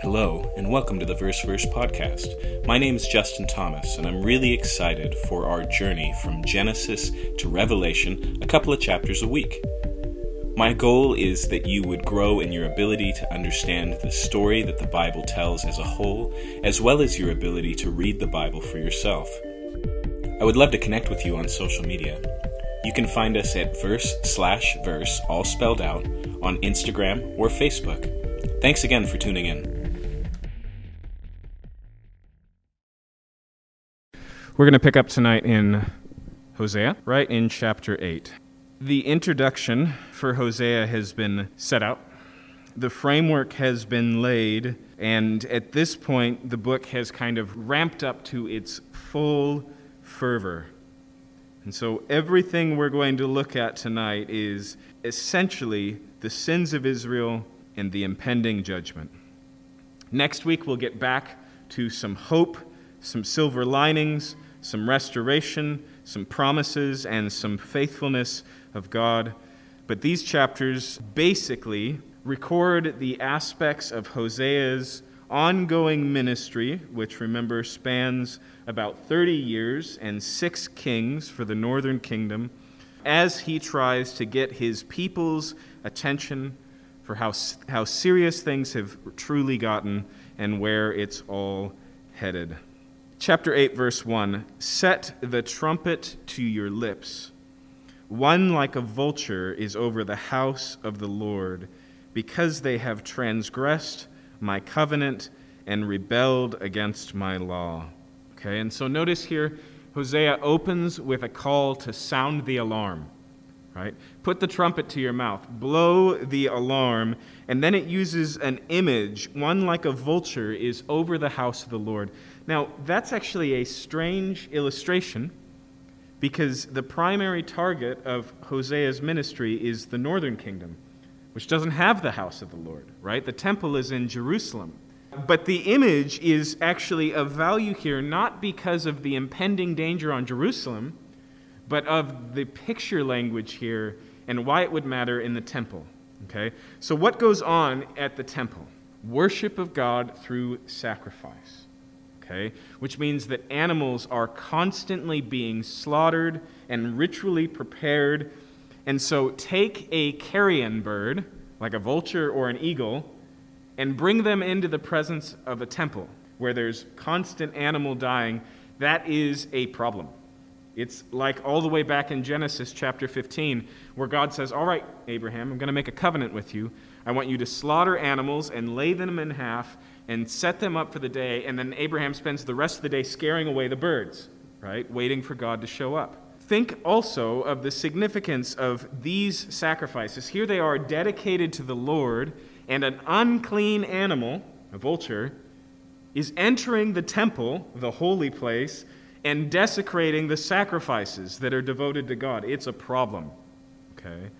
Hello, and welcome to the Verse Verse podcast. My name is Justin Thomas, and I'm really excited for our journey from Genesis to Revelation, a couple of chapters a week. My goal is that you would grow in your ability to understand the story that the Bible tells as a whole, as well as your ability to read the Bible for yourself. I would love to connect with you on social media. You can find us at verse slash verse, all spelled out, on Instagram or Facebook. Thanks again for tuning in. We're going to pick up tonight in Hosea, right in chapter 8. The introduction for Hosea has been set out, the framework has been laid, and at this point, the book has kind of ramped up to its full fervor. And so, everything we're going to look at tonight is essentially the sins of Israel and the impending judgment. Next week, we'll get back to some hope, some silver linings some restoration, some promises, and some faithfulness of God. But these chapters basically record the aspects of Hosea's ongoing ministry, which remember spans about 30 years and six kings for the northern kingdom, as he tries to get his people's attention for how, how serious things have truly gotten and where it's all headed chapter 8, verse 1 Set the trumpet to your lips. One like a vulture is over the house of the Lord, because they have transgressed my covenant and rebelled against my law. Okay, and so notice here, Hosea opens with a call to sound the alarm. Right? Put the trumpet to your mouth, blow the alarm, and then it uses an image. One like a vulture is over the house of the Lord. Now, that's actually a strange illustration because the primary target of Hosea's ministry is the northern kingdom, which doesn't have the house of the Lord, right? The temple is in Jerusalem. But the image is actually of value here not because of the impending danger on Jerusalem, but of the picture language here and why it would matter in the temple. Okay? So, what goes on at the temple? Worship of God through sacrifice okay? Which means that animals are constantly being slaughtered and ritually prepared. And so take a carrion bird, like a vulture or an eagle, and bring them into the presence of a temple where there's constant animal dying. That is a problem. It's like all the way back in Genesis chapter 15, where God says, All right, Abraham, I'm going to make a covenant with you. I want you to slaughter animals and lay them in half and set them up for the day, and then Abraham spends the rest of the day scaring away the birds, right? Waiting for God to show up. Think also of the significance of these sacrifices. Here they are dedicated to the Lord, and an unclean animal, a vulture, is entering the temple, the holy place, and desecrating the sacrifices that are devoted to God. It's a problem. Okay?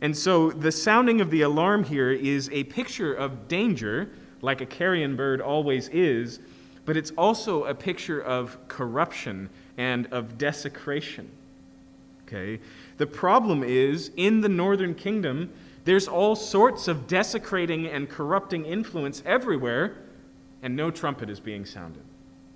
And so the sounding of the alarm here is a picture of danger like a carrion bird always is, but it's also a picture of corruption and of desecration. Okay? The problem is, in the northern kingdom, there's all sorts of desecrating and corrupting influence everywhere, and no trumpet is being sounded.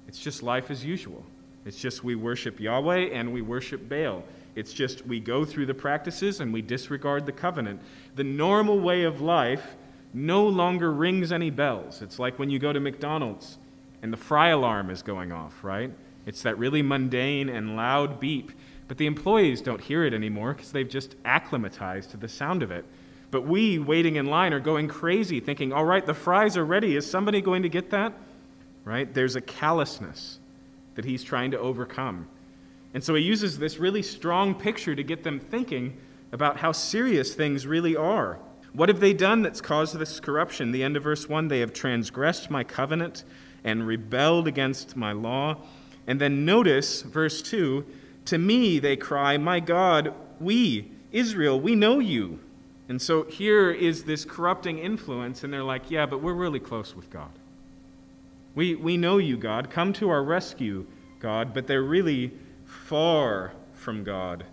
It's just life as usual. It's just we worship Yahweh and we worship Baal. It's just we go through the practices and we disregard the covenant. The normal way of life no longer rings any bells. It's like when you go to McDonald's and the fry alarm is going off, right? It's that really mundane and loud beep. But the employees don't hear it anymore because they've just acclimatized to the sound of it. But we, waiting in line, are going crazy, thinking, all right, the fries are ready. Is somebody going to get that? Right? There's a callousness that he's trying to overcome. And so he uses this really strong picture to get them thinking about how serious things really are. What have they done that's caused this corruption? The end of verse 1 they have transgressed my covenant and rebelled against my law. And then notice verse 2 To me they cry, My God, we, Israel, we know you. And so here is this corrupting influence, and they're like, Yeah, but we're really close with God. We, we know you, God. Come to our rescue, God. But they're really far from God.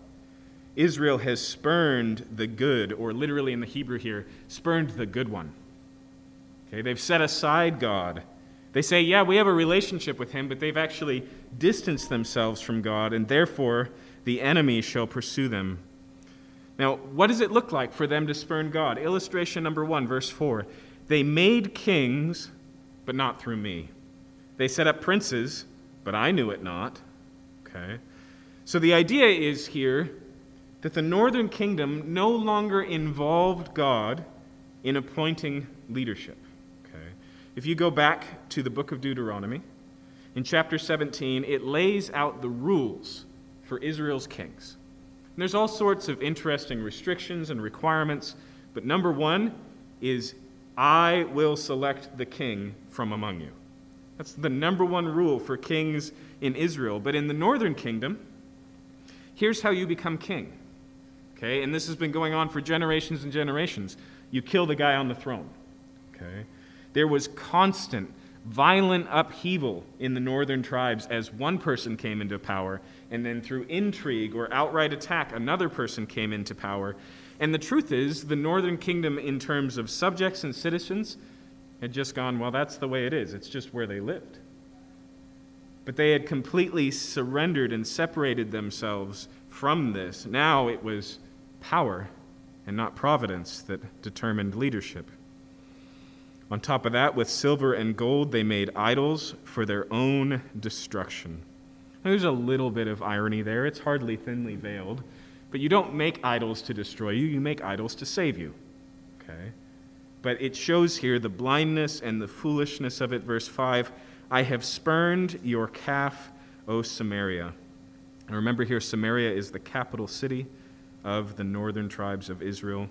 Israel has spurned the good, or literally in the Hebrew here, spurned the good one. Okay, they've set aside God. They say, yeah, we have a relationship with him, but they've actually distanced themselves from God, and therefore the enemy shall pursue them. Now, what does it look like for them to spurn God? Illustration number one, verse 4. They made kings, but not through me. They set up princes, but I knew it not. Okay? So the idea is here that the northern kingdom no longer involved God in appointing leadership. Okay? If you go back to the book of Deuteronomy, in chapter 17, it lays out the rules for Israel's kings. And there's all sorts of interesting restrictions and requirements, but number one is I will select the king from among you. That's the number one rule for kings in Israel. But in the northern kingdom, here's how you become king. Okay, and this has been going on for generations and generations. You kill the guy on the throne. Okay, there was constant violent upheaval in the northern tribes as one person came into power, and then through intrigue or outright attack, another person came into power. And the truth is, the northern kingdom, in terms of subjects and citizens, had just gone, well, that's the way it is. It's just where they lived. But they had completely surrendered and separated themselves from this. Now it was power and not providence that determined leadership. On top of that, with silver and gold, they made idols for their own destruction. Now, there's a little bit of irony there. It's hardly thinly veiled. But you don't make idols to destroy you, you make idols to save you. Okay? But it shows here the blindness and the foolishness of it. Verse 5 I have spurned your calf, O Samaria. And remember here, Samaria is the capital city of the northern tribes of Israel.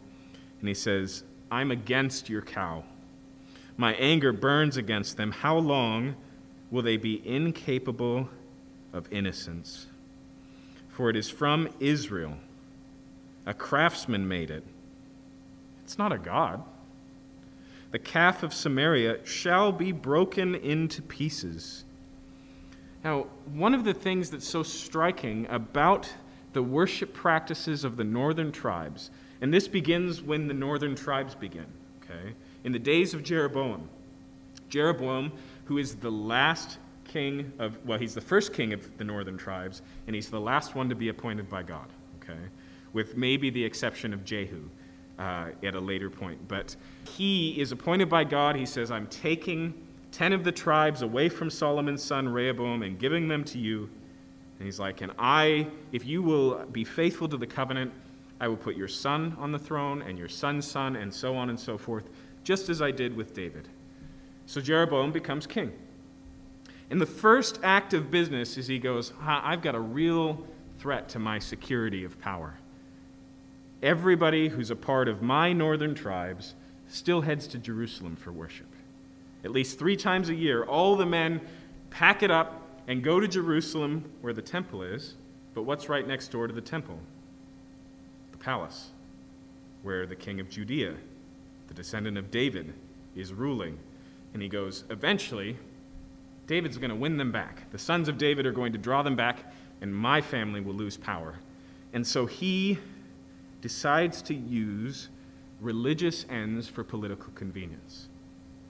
And he says, I'm against your cow my anger burns against them. How long will they be incapable of innocence? For it is from Israel. A craftsman made it. It's not a god. The calf of Samaria shall be broken into pieces. Now, one of the things that's so striking about the worship practices of the northern tribes, and this begins when the northern tribes begin, okay? in the days of Jeroboam. Jeroboam, who is the last king of, well, he's the first king of the northern tribes, and he's the last one to be appointed by God, okay? With maybe the exception of Jehu uh, at a later point. But he is appointed by God. He says, I'm taking 10 of the tribes away from Solomon's son Rehoboam and giving them to you. And he's like, And I, if you will be faithful to the covenant, I will put your son on the throne and your son's son, and so on and so forth just as I did with David. So Jeroboam becomes king. And the first act of business is he goes, I've got a real threat to my security of power. Everybody who's a part of my northern tribes still heads to Jerusalem for worship. At least three times a year, all the men pack it up and go to Jerusalem where the temple is. But what's right next door to the temple? The palace, where the king of Judea the descendant of David, is ruling. And he goes, eventually, David's going to win them back. The sons of David are going to draw them back, and my family will lose power. And so he decides to use religious ends for political convenience.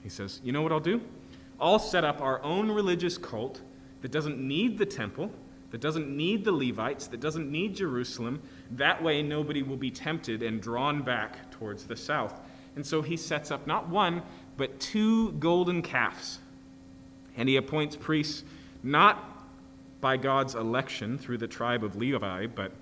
He says, You know what I'll do? I'll set up our own religious cult that doesn't need the temple, that doesn't need the Levites, that doesn't need Jerusalem. That way, nobody will be tempted and drawn back towards the south. And so he sets up not one, but two golden calves. And he appoints priests not by God's election through the tribe of Levi, but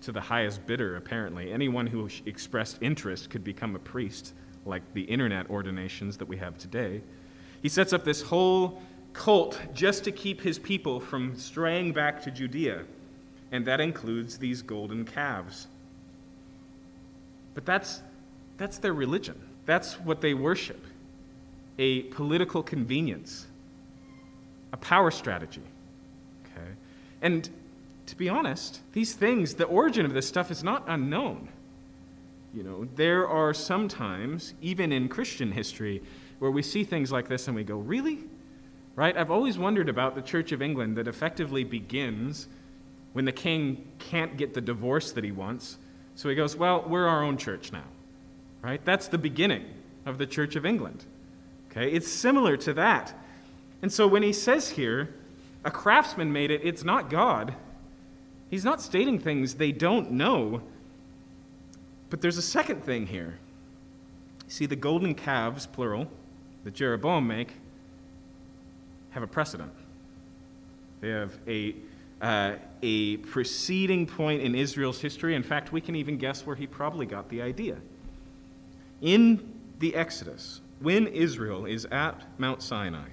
to the highest bidder, apparently. Anyone who expressed interest could become a priest, like the internet ordinations that we have today. He sets up this whole cult just to keep his people from straying back to Judea, and that includes these golden calves. But that's that's their religion. That's what they worship a political convenience, a power strategy. Okay? And to be honest, these things, the origin of this stuff is not unknown. You know, there are sometimes, even in Christian history, where we see things like this and we go, really? Right? I've always wondered about the Church of England that effectively begins when the king can't get the divorce that he wants. So he goes, well, we're our own church now right? That's the beginning of the Church of England. Okay, it's similar to that. And so when he says here, a craftsman made it, it's not God. He's not stating things they don't know. But there's a second thing here. See, the golden calves, plural, that Jeroboam make, have a precedent. They have a, uh, a preceding point in Israel's history. In fact, we can even guess where he probably got the idea. In the Exodus, when Israel is at Mount Sinai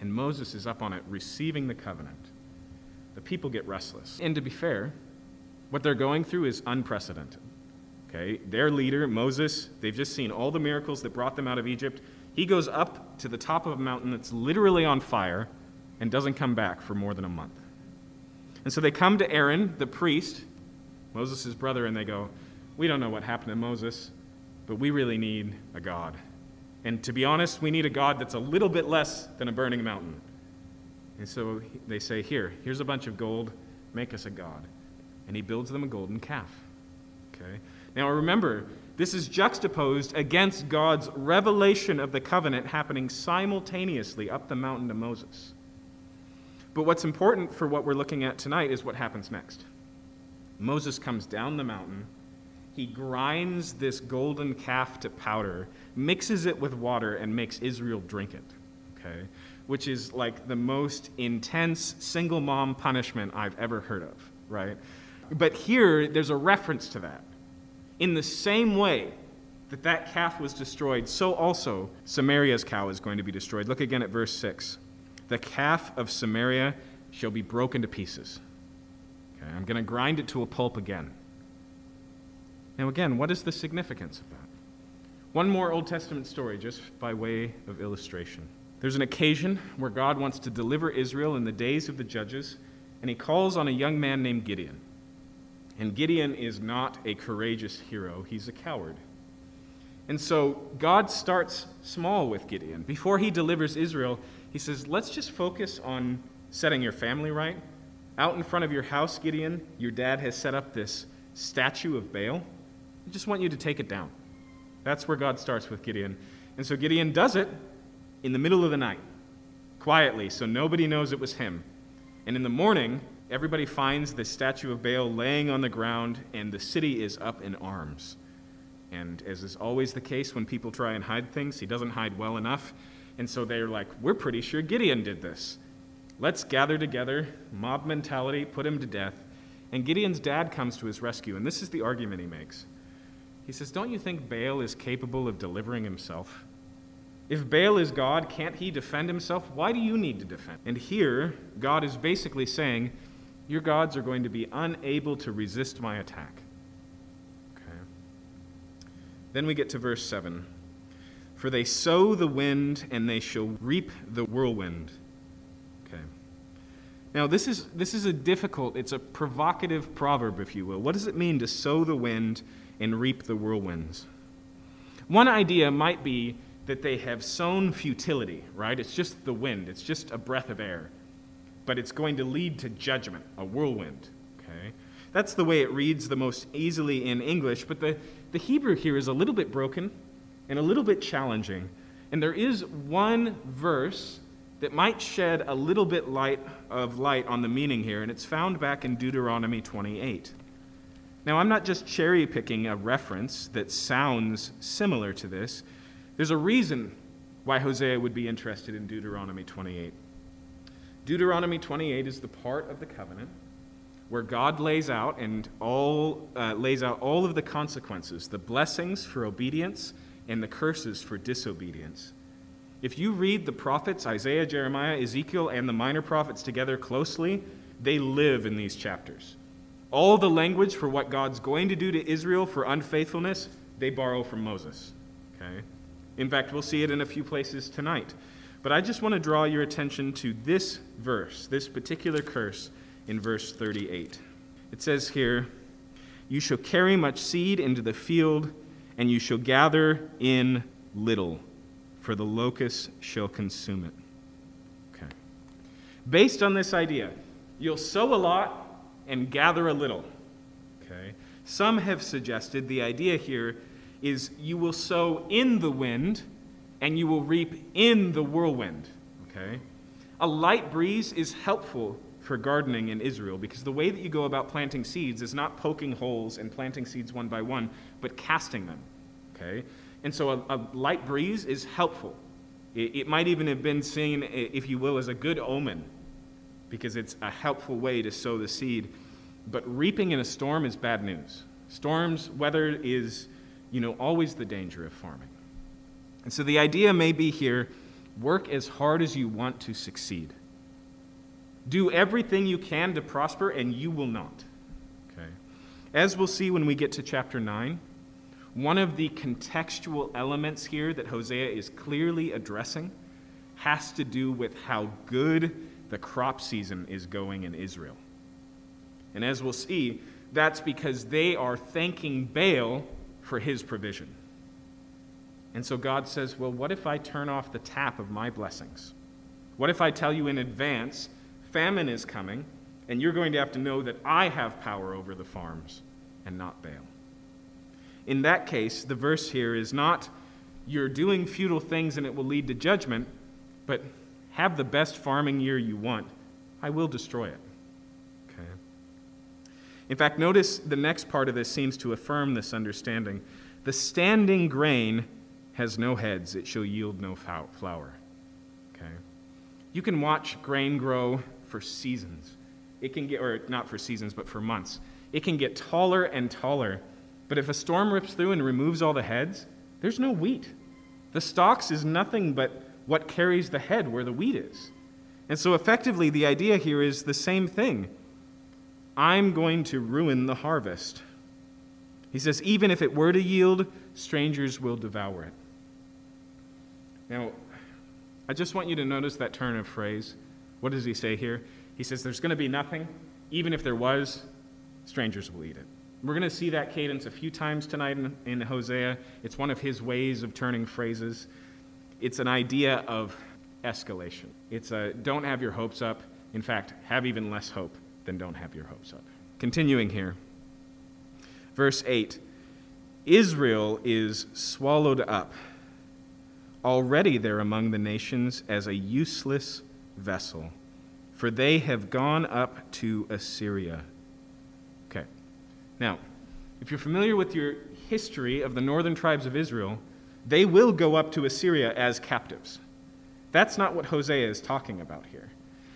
and Moses is up on it receiving the covenant, the people get restless. And to be fair, what they're going through is unprecedented. Okay? Their leader, Moses, they've just seen all the miracles that brought them out of Egypt. He goes up to the top of a mountain that's literally on fire and doesn't come back for more than a month. And so they come to Aaron, the priest, Moses' brother, and they go, We don't know what happened to Moses, but we really need a God. And to be honest, we need a God that's a little bit less than a burning mountain. And so they say, Here, here's a bunch of gold, make us a God. And he builds them a golden calf. Okay? Now remember, this is juxtaposed against God's revelation of the covenant happening simultaneously up the mountain to Moses. But what's important for what we're looking at tonight is what happens next. Moses comes down the mountain. He grinds this golden calf to powder, mixes it with water, and makes Israel drink it. Okay? Which is like the most intense single mom punishment I've ever heard of, right? But here, there's a reference to that. In the same way that that calf was destroyed, so also Samaria's cow is going to be destroyed. Look again at verse 6. The calf of Samaria shall be broken to pieces. Okay, I'm going to grind it to a pulp again. Now, again, what is the significance of that? One more Old Testament story, just by way of illustration. There's an occasion where God wants to deliver Israel in the days of the judges, and he calls on a young man named Gideon. And Gideon is not a courageous hero, he's a coward. And so God starts small with Gideon. Before he delivers Israel, he says, Let's just focus on setting your family right. Out in front of your house, Gideon, your dad has set up this statue of Baal. I just want you to take it down. That's where God starts with Gideon. And so Gideon does it in the middle of the night, quietly, so nobody knows it was him. And in the morning, everybody finds the statue of Baal laying on the ground, and the city is up in arms. And as is always the case when people try and hide things, he doesn't hide well enough. And so they're like, We're pretty sure Gideon did this. Let's gather together, mob mentality, put him to death. And Gideon's dad comes to his rescue, and this is the argument he makes. He says, Don't you think Baal is capable of delivering himself? If Baal is God, can't he defend himself? Why do you need to defend? And here, God is basically saying, your gods are going to be unable to resist my attack. Okay. Then we get to verse 7. For they sow the wind and they shall reap the whirlwind. Okay. Now this is this is a difficult, it's a provocative proverb, if you will. What does it mean to sow the wind and reap the whirlwinds? One idea might be that they have sown futility, right? It's just the wind, it's just a breath of air but it's going to lead to judgment, a whirlwind. Okay? That's the way it reads the most easily in English, but the, the Hebrew here is a little bit broken and a little bit challenging. And there is one verse that might shed a little bit light of light on the meaning here, and it's found back in Deuteronomy 28. Now, I'm not just cherry picking a reference that sounds similar to this. There's a reason why Hosea would be interested in Deuteronomy 28. Deuteronomy 28 is the part of the covenant where God lays out and all uh, lays out all of the consequences, the blessings for obedience and the curses for disobedience. If you read the prophets, Isaiah, Jeremiah, Ezekiel, and the minor prophets together closely, they live in these chapters. All the language for what God's going to do to Israel for unfaithfulness, they borrow from Moses. Okay? In fact, we'll see it in a few places tonight. But I just want to draw your attention to this verse, this particular curse in verse 38. It says here, You shall carry much seed into the field, and you shall gather in little, for the locust shall consume it. Okay. Based on this idea, you'll sow a lot and gather a little. Okay. Some have suggested the idea here is you will sow in the wind and you will reap in the whirlwind. Okay? A light breeze is helpful for gardening in Israel because the way that you go about planting seeds is not poking holes and planting seeds one by one, but casting them. Okay? And so a, a light breeze is helpful. It, it might even have been seen, if you will, as a good omen because it's a helpful way to sow the seed. But reaping in a storm is bad news. Storms, weather is, you know, always the danger of farming. And so the idea may be here work as hard as you want to succeed. Do everything you can to prosper, and you will not. Okay. As we'll see when we get to chapter 9, one of the contextual elements here that Hosea is clearly addressing has to do with how good the crop season is going in Israel. And as we'll see, that's because they are thanking Baal for his provision. And so God says, Well, what if I turn off the tap of my blessings? What if I tell you in advance, famine is coming, and you're going to have to know that I have power over the farms and not Baal? In that case, the verse here is not, You're doing futile things and it will lead to judgment, but have the best farming year you want. I will destroy it. Okay. In fact, notice the next part of this seems to affirm this understanding. The standing grain has no heads, it shall yield no flour. Okay? You can watch grain grow for seasons. It can get, or not for seasons, but for months. It can get taller and taller. But if a storm rips through and removes all the heads, there's no wheat. The stalks is nothing but what carries the head where the wheat is. And so effectively, the idea here is the same thing. I'm going to ruin the harvest. He says, even if it were to yield, strangers will devour it. Now, I just want you to notice that turn of phrase. What does he say here? He says, There's going to be nothing. Even if there was, strangers will eat it. We're going to see that cadence a few times tonight in, in Hosea. It's one of his ways of turning phrases. It's an idea of escalation. It's a don't have your hopes up. In fact, have even less hope than don't have your hopes up. Continuing here. Verse 8 Israel is swallowed up Already they're among the nations as a useless vessel, for they have gone up to Assyria. Okay. Now, if you're familiar with your history of the northern tribes of Israel, they will go up to Assyria as captives. That's not what Hosea is talking about here.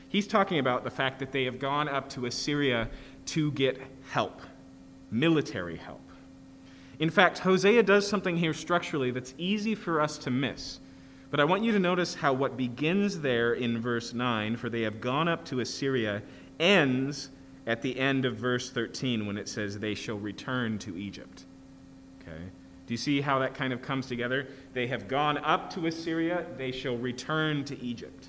He's talking about the fact that they have gone up to Assyria to get help, military help. In fact, Hosea does something here structurally that's easy for us to miss. But I want you to notice how what begins there in verse 9, for they have gone up to Assyria, ends at the end of verse 13 when it says, they shall return to Egypt. Okay? Do you see how that kind of comes together? They have gone up to Assyria, they shall return to Egypt.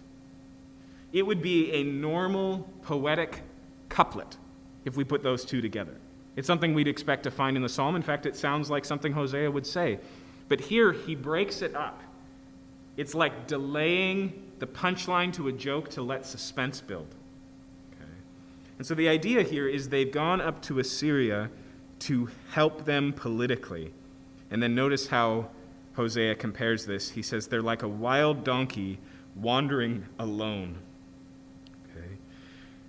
It would be a normal poetic couplet if we put those two together. It's something we'd expect to find in the psalm. In fact, it sounds like something Hosea would say. But here he breaks it up. It's like delaying the punchline to a joke to let suspense build. Okay? And so the idea here is they've gone up to Assyria to help them politically. And then notice how Hosea compares this. He says they're like a wild donkey wandering alone.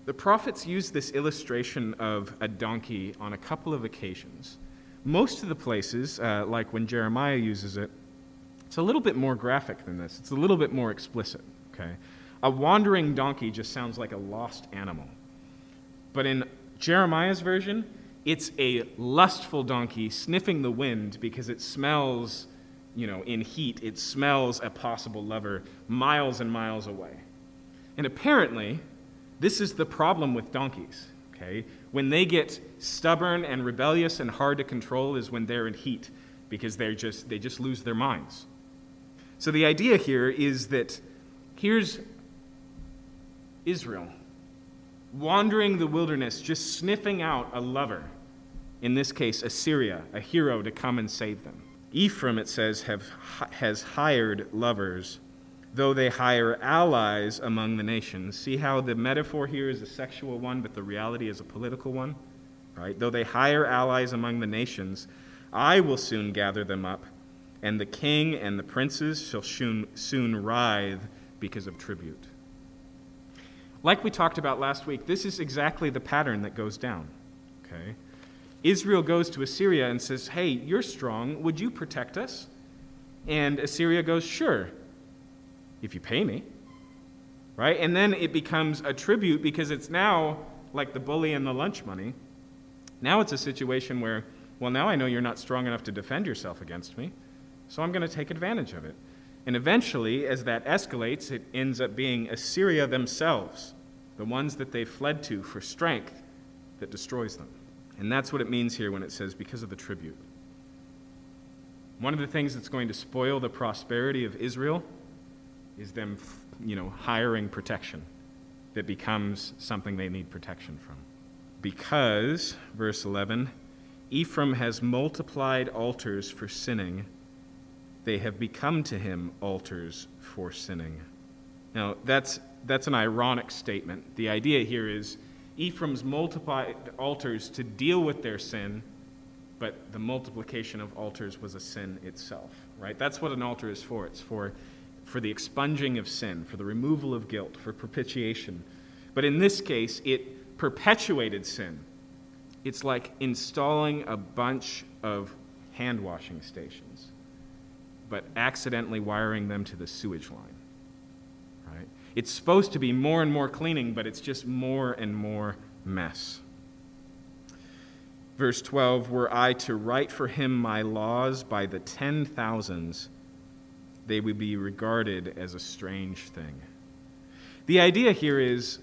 The prophets use this illustration of a donkey on a couple of occasions. Most of the places, uh, like when Jeremiah uses it, it's a little bit more graphic than this. It's a little bit more explicit, okay? A wandering donkey just sounds like a lost animal. But in Jeremiah's version, it's a lustful donkey sniffing the wind because it smells, you know, in heat, it smells a possible lover miles and miles away. And apparently, this is the problem with donkeys, okay? When they get stubborn and rebellious and hard to control is when they're in heat because they're just, they just lose their minds. So the idea here is that here's Israel wandering the wilderness, just sniffing out a lover, in this case, Assyria, a hero to come and save them. Ephraim, it says, have, has hired lovers though they hire allies among the nations. See how the metaphor here is a sexual one, but the reality is a political one? Right? Though they hire allies among the nations, I will soon gather them up, and the king and the princes shall soon, soon writhe because of tribute. Like we talked about last week, this is exactly the pattern that goes down. Okay? Israel goes to Assyria and says, Hey, you're strong. Would you protect us? And Assyria goes, Sure, if you pay me. Right? And then it becomes a tribute because it's now like the bully and the lunch money. Now it's a situation where, well, now I know you're not strong enough to defend yourself against me, so I'm going to take advantage of it. And eventually, as that escalates, it ends up being Assyria themselves, the ones that they fled to for strength, that destroys them. And that's what it means here when it says, because of the tribute. One of the things that's going to spoil the prosperity of Israel is them, you know, hiring protection that becomes something they need protection from. Because, verse 11, Ephraim has multiplied altars for sinning, they have become to him altars for sinning. Now, that's, that's an ironic statement. The idea here is Ephraim's multiplied altars to deal with their sin, but the multiplication of altars was a sin itself, right? That's what an altar is for. It's for, for the expunging of sin, for the removal of guilt, for propitiation. But in this case, it perpetuated sin. It's like installing a bunch of hand washing stations, but accidentally wiring them to the sewage line. Right? It's supposed to be more and more cleaning, but it's just more and more mess. Verse 12 Were I to write for him my laws by the ten thousands, they would be regarded as a strange thing. The idea here is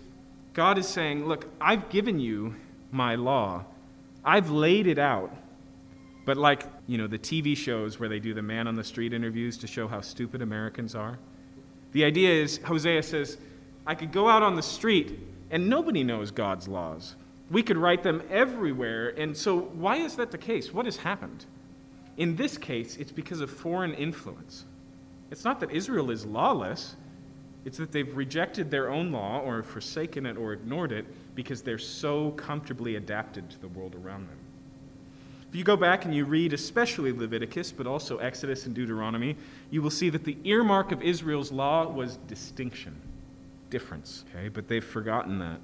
God is saying, Look, I've given you my law, I've laid it out. But, like, you know, the TV shows where they do the man on the street interviews to show how stupid Americans are, the idea is Hosea says, I could go out on the street and nobody knows God's laws. We could write them everywhere. And so, why is that the case? What has happened? In this case, it's because of foreign influence. It's not that Israel is lawless, it's that they've rejected their own law or forsaken it or ignored it because they're so comfortably adapted to the world around them. If you go back and you read especially Leviticus, but also Exodus and Deuteronomy, you will see that the earmark of Israel's law was distinction, difference. Okay, but they've forgotten that.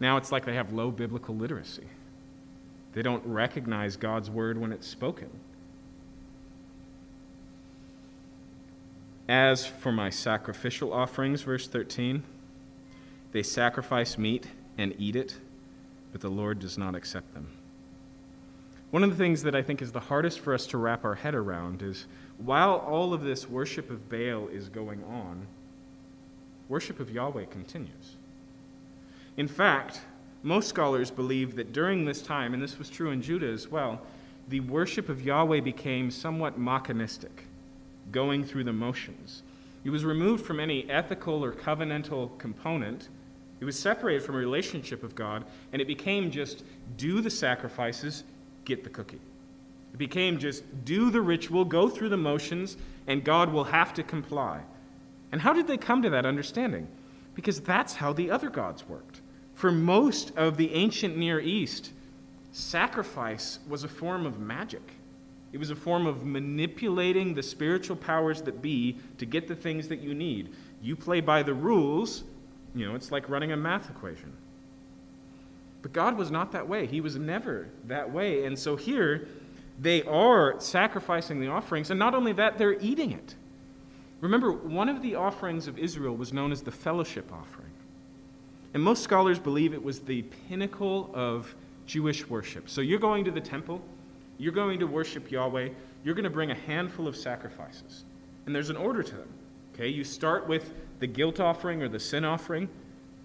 Now it's like they have low biblical literacy. They don't recognize God's word when it's spoken. As for my sacrificial offerings, verse 13, they sacrifice meat and eat it, but the Lord does not accept them. One of the things that I think is the hardest for us to wrap our head around is while all of this worship of Baal is going on, worship of Yahweh continues. In fact, most scholars believe that during this time, and this was true in Judah as well, the worship of Yahweh became somewhat mechanistic, going through the motions. It was removed from any ethical or covenantal component. It was separated from a relationship of God, and it became just do the sacrifices, get the cookie. It became just do the ritual, go through the motions, and God will have to comply. And how did they come to that understanding? Because that's how the other gods worked. For most of the ancient Near East, sacrifice was a form of magic. It was a form of manipulating the spiritual powers that be to get the things that you need. You play by the rules, you know, it's like running a math equation. But God was not that way. He was never that way. And so here, they are sacrificing the offerings, and not only that, they're eating it. Remember, one of the offerings of Israel was known as the fellowship offering. And most scholars believe it was the pinnacle of Jewish worship. So you're going to the temple, you're going to worship Yahweh, you're going to bring a handful of sacrifices. And there's an order to them. Okay, you start with the guilt offering or the sin offering.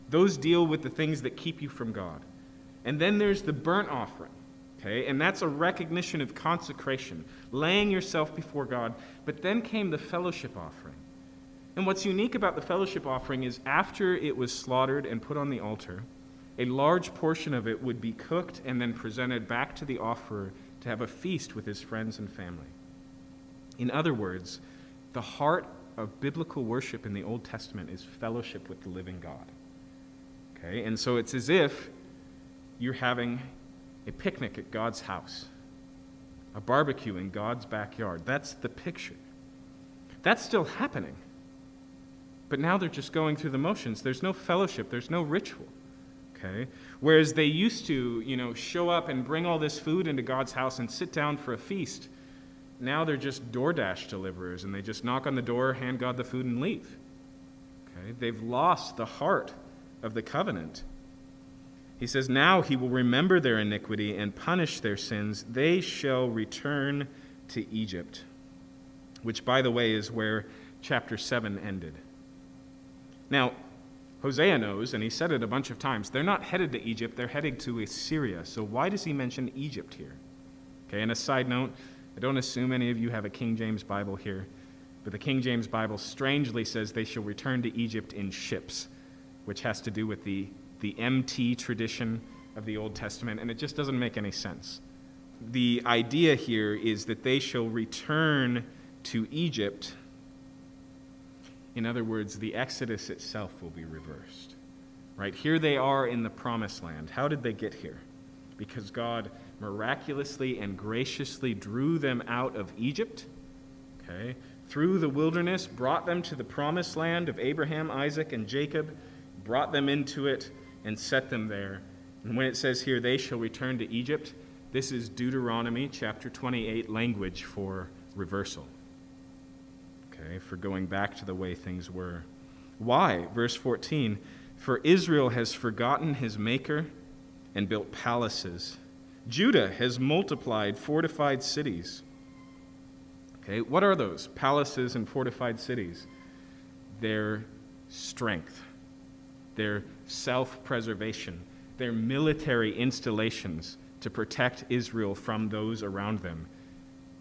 Those deal with the things that keep you from God. And then there's the burnt offering. Okay? And that's a recognition of consecration, laying yourself before God. But then came the fellowship offering. And what's unique about the fellowship offering is after it was slaughtered and put on the altar, a large portion of it would be cooked and then presented back to the offerer to have a feast with his friends and family. In other words, the heart of biblical worship in the Old Testament is fellowship with the living God. Okay? And so it's as if you're having a picnic at God's house. a barbecue in God's backyard. That's the picture. That's still happening. But now they're just going through the motions. There's no fellowship, there's no ritual. Okay? Whereas they used to, you know, show up and bring all this food into God's house and sit down for a feast. Now they're just DoorDash deliverers and they just knock on the door, hand God the food, and leave. Okay? They've lost the heart of the covenant. He says, Now he will remember their iniquity and punish their sins. They shall return to Egypt, which, by the way, is where chapter 7 ended. Now, Hosea knows, and he said it a bunch of times, they're not headed to Egypt, they're heading to Assyria. So why does he mention Egypt here? Okay, and a side note, I don't assume any of you have a King James Bible here, but the King James Bible strangely says they shall return to Egypt in ships, which has to do with the, the MT tradition of the Old Testament, and it just doesn't make any sense. The idea here is that they shall return to Egypt in other words, the Exodus itself will be reversed. Right? Here they are in the promised land. How did they get here? Because God miraculously and graciously drew them out of Egypt, okay, through the wilderness, brought them to the promised land of Abraham, Isaac, and Jacob, brought them into it, and set them there. And when it says here, they shall return to Egypt, this is Deuteronomy chapter 28 language for reversal okay, for going back to the way things were. Why? Verse 14 For Israel has forgotten his maker and built palaces. Judah has multiplied fortified cities. Okay, what are those palaces and fortified cities? Their strength, their self preservation, their military installations to protect Israel from those around them.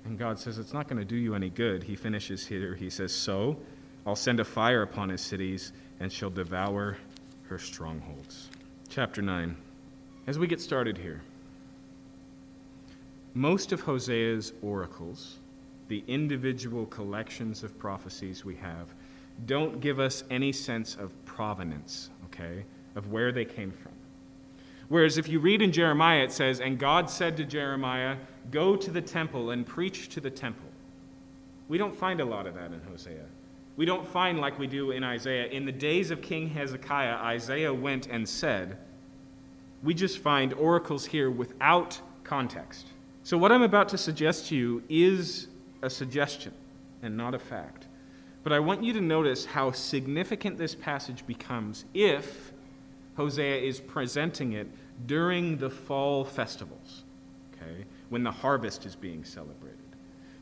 And God says, It's not going to do you any good. He finishes here. He says, So I'll send a fire upon his cities and shall devour her strongholds. Chapter 9. As we get started here, most of Hosea's oracles, the individual collections of prophecies we have, don't give us any sense of provenance, okay, of where they came from. Whereas if you read in Jeremiah, it says, And God said to Jeremiah, Go to the temple and preach to the temple. We don't find a lot of that in Hosea. We don't find, like we do in Isaiah, in the days of King Hezekiah, Isaiah went and said. We just find oracles here without context. So, what I'm about to suggest to you is a suggestion and not a fact. But I want you to notice how significant this passage becomes if Hosea is presenting it during the fall festivals, okay, when the harvest is being celebrated.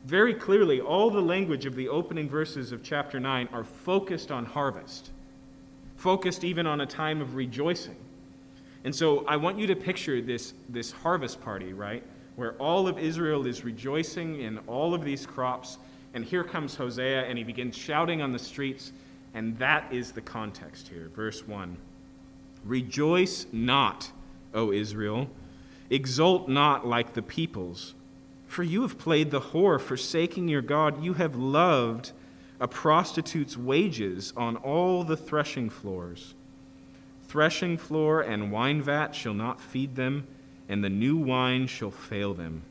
Very clearly, all the language of the opening verses of chapter 9 are focused on harvest, focused even on a time of rejoicing. And so I want you to picture this, this harvest party, right? Where all of Israel is rejoicing in all of these crops. And here comes Hosea, and he begins shouting on the streets. And that is the context here. Verse 1. Rejoice not, O Israel. Exult not like the peoples. For you have played the whore, forsaking your God. You have loved a prostitute's wages on all the threshing floors. Threshing floor and wine vat shall not feed them, and the new wine shall fail them.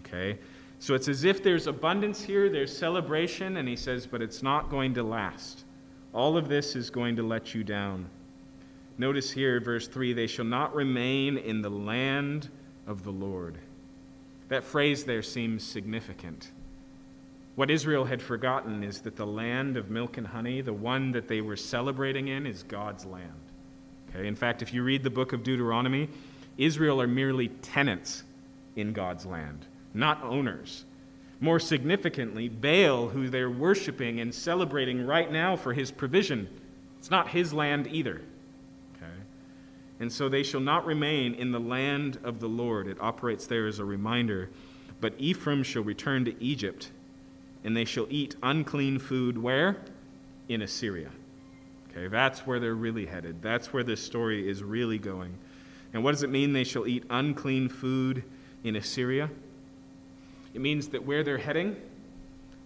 Okay? So it's as if there's abundance here, there's celebration, and he says, but it's not going to last. All of this is going to let you down. Notice here, verse 3 they shall not remain in the land of the Lord. That phrase there seems significant. What Israel had forgotten is that the land of milk and honey, the one that they were celebrating in, is God's land. Okay? In fact, if you read the book of Deuteronomy, Israel are merely tenants in God's land, not owners. More significantly, Baal, who they're worshiping and celebrating right now for his provision, it's not his land either and so they shall not remain in the land of the Lord. It operates there as a reminder. But Ephraim shall return to Egypt, and they shall eat unclean food where? In Assyria. Okay, that's where they're really headed. That's where this story is really going. And what does it mean they shall eat unclean food in Assyria? It means that where they're heading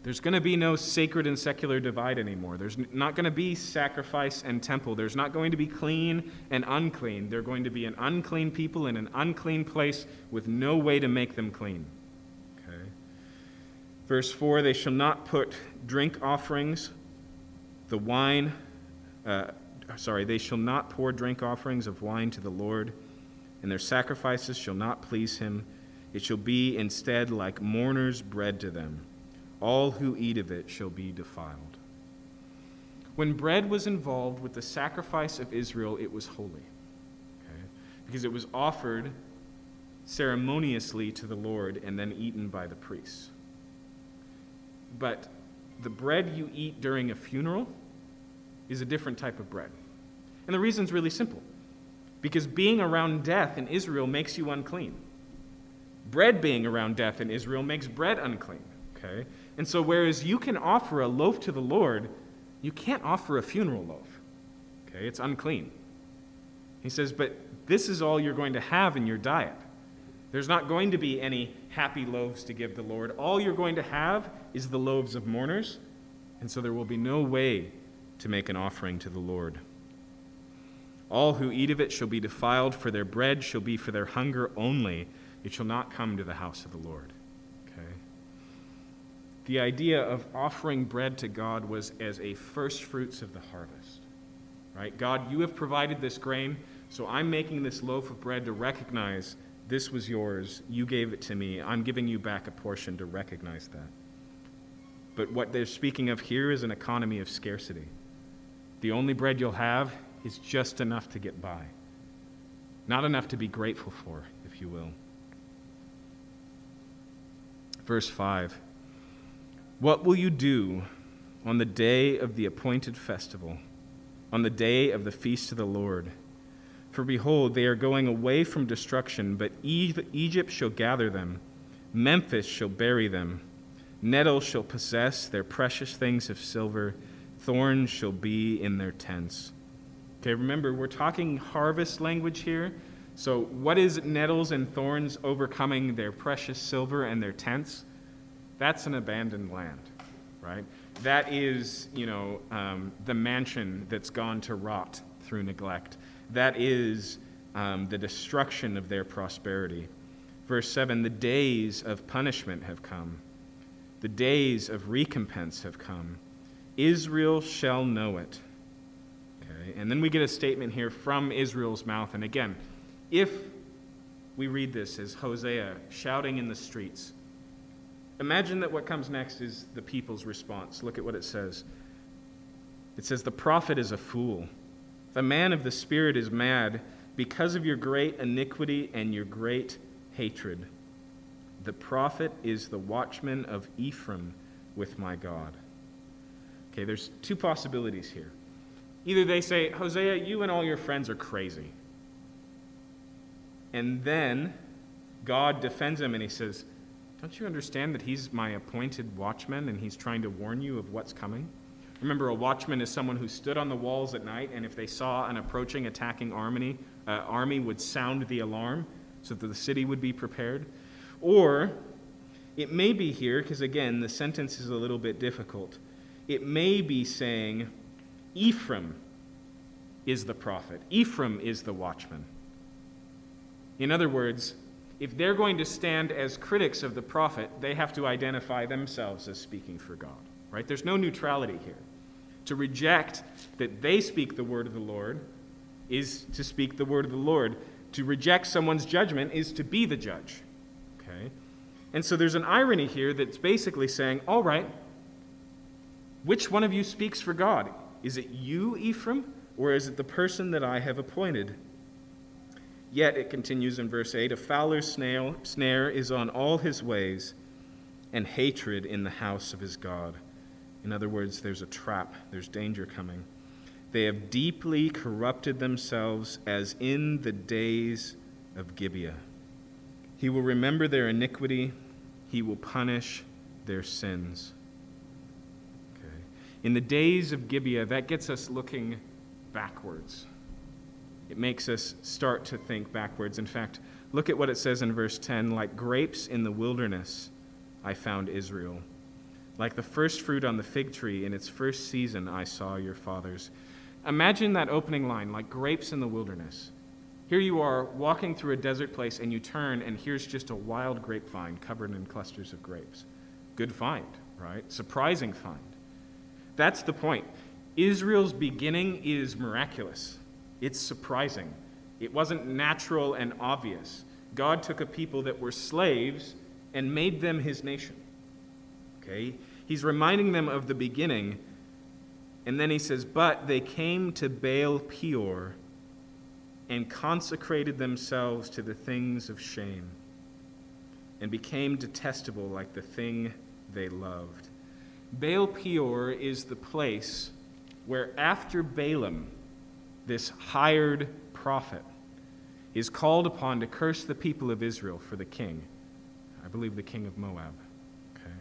there's going to be no sacred and secular divide anymore. There's not going to be sacrifice and temple. There's not going to be clean and unclean. They're going to be an unclean people in an unclean place with no way to make them clean. Okay? Verse 4 They shall not put drink offerings, the wine, uh, sorry, they shall not pour drink offerings of wine to the Lord, and their sacrifices shall not please him. It shall be instead like mourners' bread to them. All who eat of it shall be defiled. When bread was involved with the sacrifice of Israel, it was holy. Okay? Because it was offered ceremoniously to the Lord and then eaten by the priests. But the bread you eat during a funeral is a different type of bread. And the reason's really simple because being around death in Israel makes you unclean. Bread being around death in Israel makes bread unclean. Okay? And so, whereas you can offer a loaf to the Lord, you can't offer a funeral loaf. Okay? It's unclean. He says, but this is all you're going to have in your diet. There's not going to be any happy loaves to give the Lord. All you're going to have is the loaves of mourners, and so there will be no way to make an offering to the Lord. All who eat of it shall be defiled, for their bread shall be for their hunger only. It shall not come to the house of the Lord. The idea of offering bread to God was as a first fruits of the harvest. Right? God, you have provided this grain, so I'm making this loaf of bread to recognize this was yours. You gave it to me. I'm giving you back a portion to recognize that. But what they're speaking of here is an economy of scarcity. The only bread you'll have is just enough to get by, not enough to be grateful for, if you will. Verse 5 What will you do on the day of the appointed festival, on the day of the feast of the Lord? For behold, they are going away from destruction, but Egypt shall gather them, Memphis shall bury them. Nettles shall possess their precious things of silver, thorns shall be in their tents. Okay, remember, we're talking harvest language here. So, what is nettles and thorns overcoming their precious silver and their tents? That's an abandoned land, right? That is, you know, um, the mansion that's gone to rot through neglect. That is um, the destruction of their prosperity. Verse 7 The days of punishment have come, the days of recompense have come. Israel shall know it. Okay, and then we get a statement here from Israel's mouth. And again, if we read this as Hosea shouting in the streets, imagine that what comes next is the people's response. Look at what it says. It says, The prophet is a fool the man of the Spirit is mad because of your great iniquity and your great hatred. The prophet is the watchman of Ephraim with my God. Okay, there's two possibilities here. Either they say, Hosea, you and all your friends are crazy. And then God defends him and he says, Don't you understand that he's my appointed watchman and he's trying to warn you of what's coming? Remember, a watchman is someone who stood on the walls at night, and if they saw an approaching attacking army, uh, army would sound the alarm so that the city would be prepared. Or it may be here, because again, the sentence is a little bit difficult. It may be saying, Ephraim is the prophet, Ephraim is the watchman. In other words, if they're going to stand as critics of the prophet, they have to identify themselves as speaking for God. Right? There's no neutrality here. To reject that they speak the word of the Lord is to speak the word of the Lord. To reject someone's judgment is to be the judge. Okay? And so there's an irony here that's basically saying, all right, which one of you speaks for God? Is it you, Ephraim, or is it the person that I have appointed? Yet, it continues in verse 8 a fowler's snare, snare is on all his ways, and hatred in the house of his God. In other words, there's a trap, there's danger coming. They have deeply corrupted themselves as in the days of Gibeah. He will remember their iniquity, he will punish their sins. Okay. In the days of Gibeah, that gets us looking backwards. It makes us start to think backwards. In fact, look at what it says in verse 10 like grapes in the wilderness, I found Israel. Like the first fruit on the fig tree in its first season, I saw your fathers. Imagine that opening line, like grapes in the wilderness. Here you are walking through a desert place, and you turn, and here's just a wild grapevine covered in clusters of grapes. Good find, right? Surprising find. That's the point. Israel's beginning is miraculous, it's surprising. It wasn't natural and obvious. God took a people that were slaves and made them his nation. Okay? He's reminding them of the beginning, and then he says, But they came to Baal Peor and consecrated themselves to the things of shame and became detestable like the thing they loved. Baal Peor is the place where, after Balaam, this hired prophet, is called upon to curse the people of Israel for the king. I believe the king of Moab. Okay.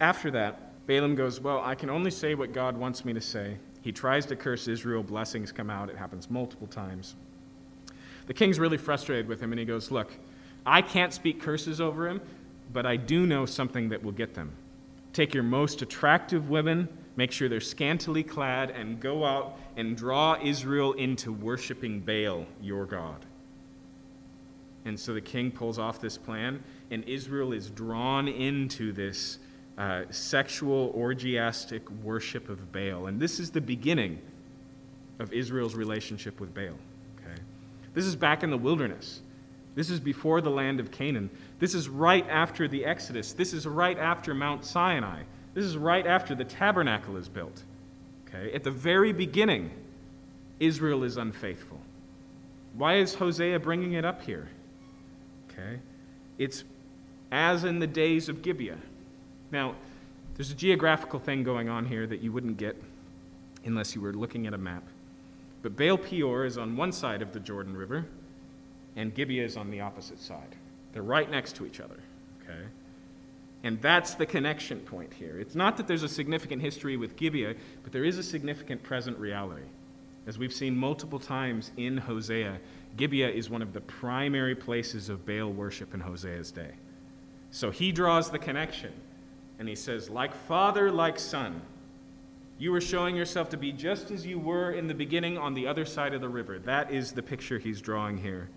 After that, Balaam goes, Well, I can only say what God wants me to say. He tries to curse Israel, blessings come out. It happens multiple times. The king's really frustrated with him, and he goes, Look, I can't speak curses over him, but I do know something that will get them. Take your most attractive women, make sure they're scantily clad, and go out and draw Israel into worshiping Baal, your God. And so the king pulls off this plan, and Israel is drawn into this uh, sexual, orgiastic worship of Baal. And this is the beginning of Israel's relationship with Baal. Okay? This is back in the wilderness. This is before the land of Canaan. This is right after the Exodus. This is right after Mount Sinai. This is right after the tabernacle is built. Okay? At the very beginning, Israel is unfaithful. Why is Hosea bringing it up here? Okay? It's as in the days of Gibeah. Now, there's a geographical thing going on here that you wouldn't get unless you were looking at a map. But Baal Peor is on one side of the Jordan River, and Gibeah is on the opposite side. They're right next to each other. Okay? And that's the connection point here. It's not that there's a significant history with Gibeah, but there is a significant present reality. As we've seen multiple times in Hosea, Gibeah is one of the primary places of Baal worship in Hosea's day. So he draws the connection, and he says, like father, like son, you are showing yourself to be just as you were in the beginning on the other side of the river. That is the picture he's drawing here.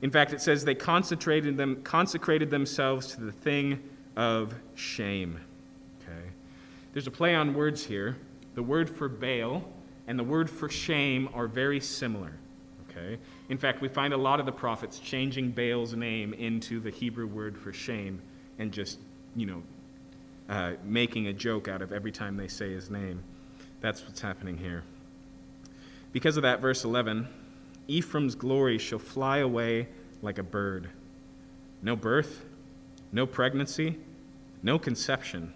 In fact, it says they consecrated, them, consecrated themselves to the thing of shame. Okay? There's a play on words here. The word for Baal and the word for shame are very similar. Okay? In fact, we find a lot of the prophets changing Baal's name into the Hebrew word for shame and just, you know, uh, making a joke out of every time they say his name. That's what's happening here. Because of that, verse 11 Ephraim's glory shall fly away like a bird. No birth, no pregnancy, no conception.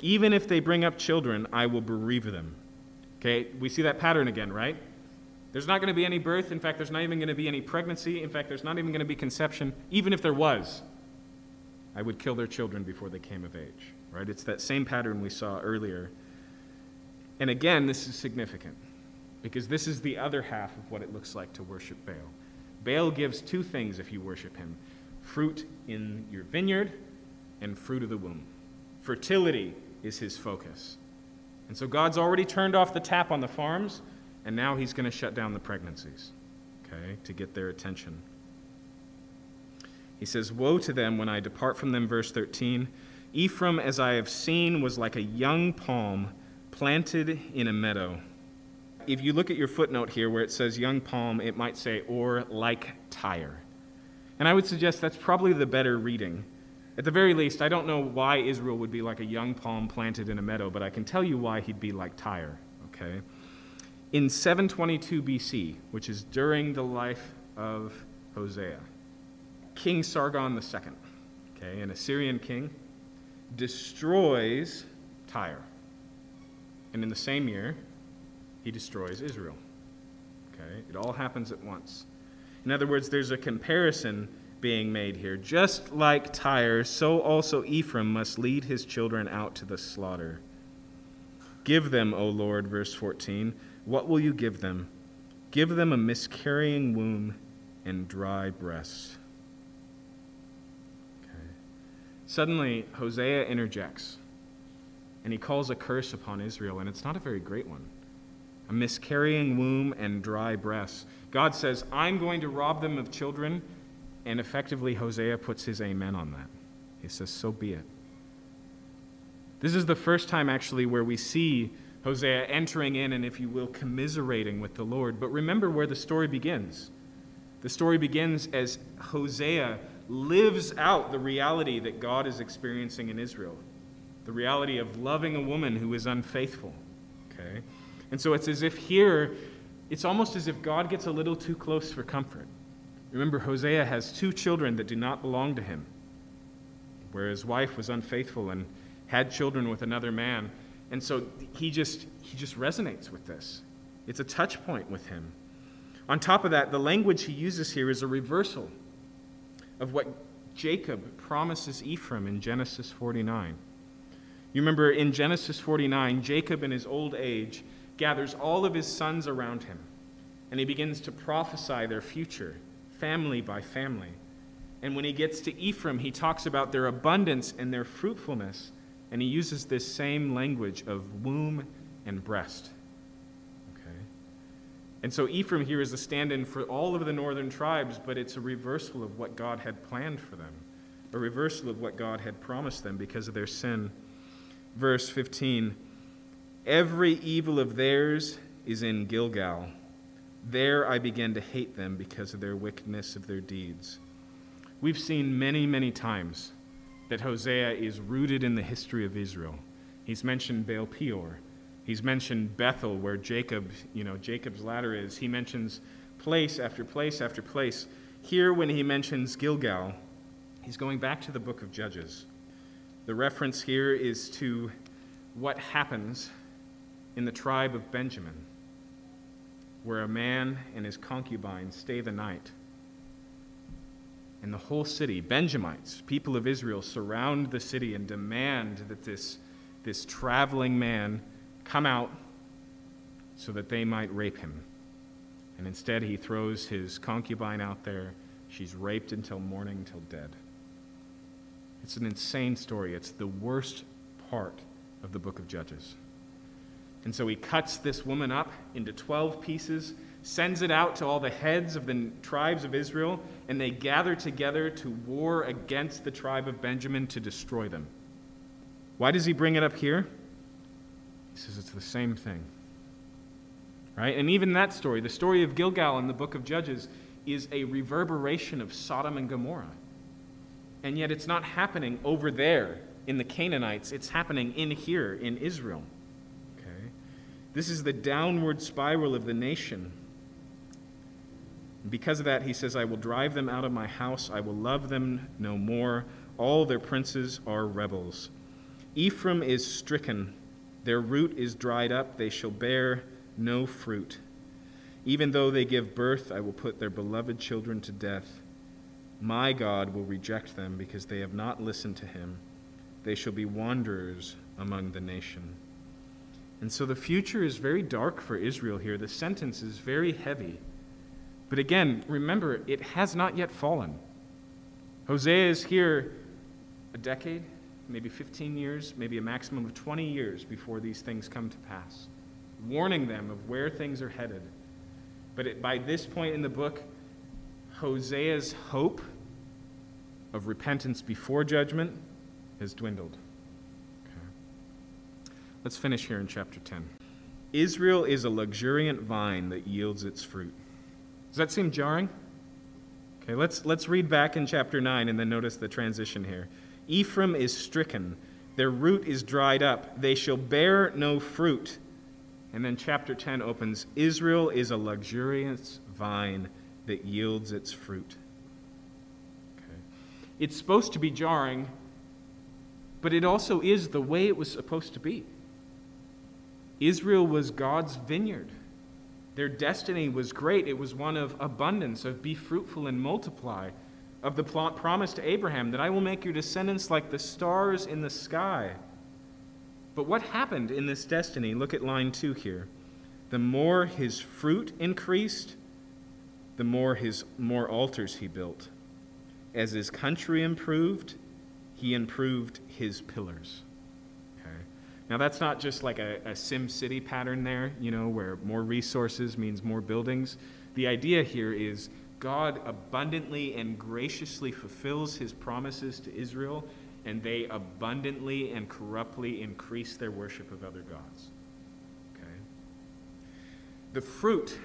Even if they bring up children, I will bereave them. Okay, we see that pattern again, right? There's not going to be any birth. In fact, there's not even going to be any pregnancy. In fact, there's not even going to be conception. Even if there was, I would kill their children before they came of age. Right? It's that same pattern we saw earlier. And again, this is significant because this is the other half of what it looks like to worship Baal. Baal gives two things if you worship him fruit in your vineyard and fruit of the womb. Fertility is his focus. And so God's already turned off the tap on the farms, and now he's going to shut down the pregnancies, okay, to get their attention. He says, Woe to them when I depart from them, verse 13. Ephraim, as I have seen, was like a young palm planted in a meadow. If you look at your footnote here where it says young palm, it might say, or like Tyre. And I would suggest that's probably the better reading. At the very least, I don't know why Israel would be like a young palm planted in a meadow, but I can tell you why he'd be like Tyre, okay? In 722 BC, which is during the life of Hosea, King Sargon II, okay, an Assyrian king, destroys Tyre. And in the same year, he destroys Israel. Okay? It all happens at once. In other words, there's a comparison being made here. Just like Tyre, so also Ephraim must lead his children out to the slaughter. Give them, O Lord, verse 14. What will you give them? Give them a miscarrying womb and dry breasts. Suddenly, Hosea interjects, and he calls a curse upon Israel, and it's not a very great one a miscarrying womb and dry breasts. God says, I'm going to rob them of children, and effectively, Hosea puts his amen on that. He says, So be it. This is the first time, actually, where we see Hosea entering in and, if you will, commiserating with the Lord. But remember where the story begins. The story begins as Hosea lives out the reality that God is experiencing in Israel the reality of loving a woman who is unfaithful. Okay? And so it's as if here, it's almost as if God gets a little too close for comfort. Remember, Hosea has two children that do not belong to him, where his wife was unfaithful and had children with another man. And so he just, he just resonates with this. It's a touch point with him. On top of that, the language he uses here is a reversal of what Jacob promises Ephraim in Genesis 49. You remember in Genesis 49, Jacob in his old age gathers all of his sons around him, and he begins to prophesy their future, family by family. And when he gets to Ephraim, he talks about their abundance and their fruitfulness, and he uses this same language of womb and breast. Okay? And so Ephraim here is a stand in for all of the northern tribes, but it's a reversal of what God had planned for them, a reversal of what God had promised them because of their sin verse 15 Every evil of theirs is in Gilgal. There I began to hate them because of their wickedness of their deeds. We've seen many, many times that Hosea is rooted in the history of Israel. He's mentioned Baal Peor. He's mentioned Bethel, where Jacob, you know, Jacob's ladder is. He mentions place after place after place. Here, when he mentions Gilgal, he's going back to the book of Judges. The reference here is to what happens in the tribe of Benjamin, where a man and his concubine stay the night. And the whole city, Benjamites, people of Israel, surround the city and demand that this, this traveling man come out so that they might rape him. And instead, he throws his concubine out there. She's raped until morning, till dead. It's an insane story. It's the worst part of the book of Judges. And so he cuts this woman up into 12 pieces, sends it out to all the heads of the tribes of Israel, and they gather together to war against the tribe of Benjamin to destroy them. Why does he bring it up here? He says it's the same thing. Right? And even that story, the story of Gilgal in the book of Judges, is a reverberation of Sodom and Gomorrah and yet it's not happening over there in the Canaanites, it's happening in here in Israel. This is the downward spiral of the nation. Because of that, he says, I will drive them out of my house, I will love them no more. All their princes are rebels. Ephraim is stricken, their root is dried up, they shall bear no fruit. Even though they give birth, I will put their beloved children to death. My God will reject them because they have not listened to him. They shall be wanderers among the nation. And so the future is very dark for Israel here. The sentence is very heavy. But again, remember, it has not yet fallen. Hosea is here a decade, maybe 15 years, maybe a maximum of 20 years before these things come to pass, warning them of where things are headed. But it, by this point in the book, Hosea's hope of repentance before judgment has dwindled. Let's finish here in chapter 10. Israel is a luxuriant vine that yields its fruit. Does that seem jarring? Okay, let's, let's read back in chapter 9 and then notice the transition here. Ephraim is stricken, their root is dried up, they shall bear no fruit. And then chapter 10 opens Israel is a luxuriant vine that yields its fruit. Okay. It's supposed to be jarring, but it also is the way it was supposed to be. Israel was God's vineyard. Their destiny was great. It was one of abundance, of be fruitful and multiply, of the promise to Abraham that I will make your descendants like the stars in the sky. But what happened in this destiny? Look at line two here. The more his fruit increased, the more his more altars he built. As his country improved, he improved his pillars. Now that's not just like a, a Sim City pattern there, you know, where more resources means more buildings. The idea here is God abundantly and graciously fulfills his promises to Israel, and they abundantly and corruptly increase their worship of other gods. Okay? The fruit,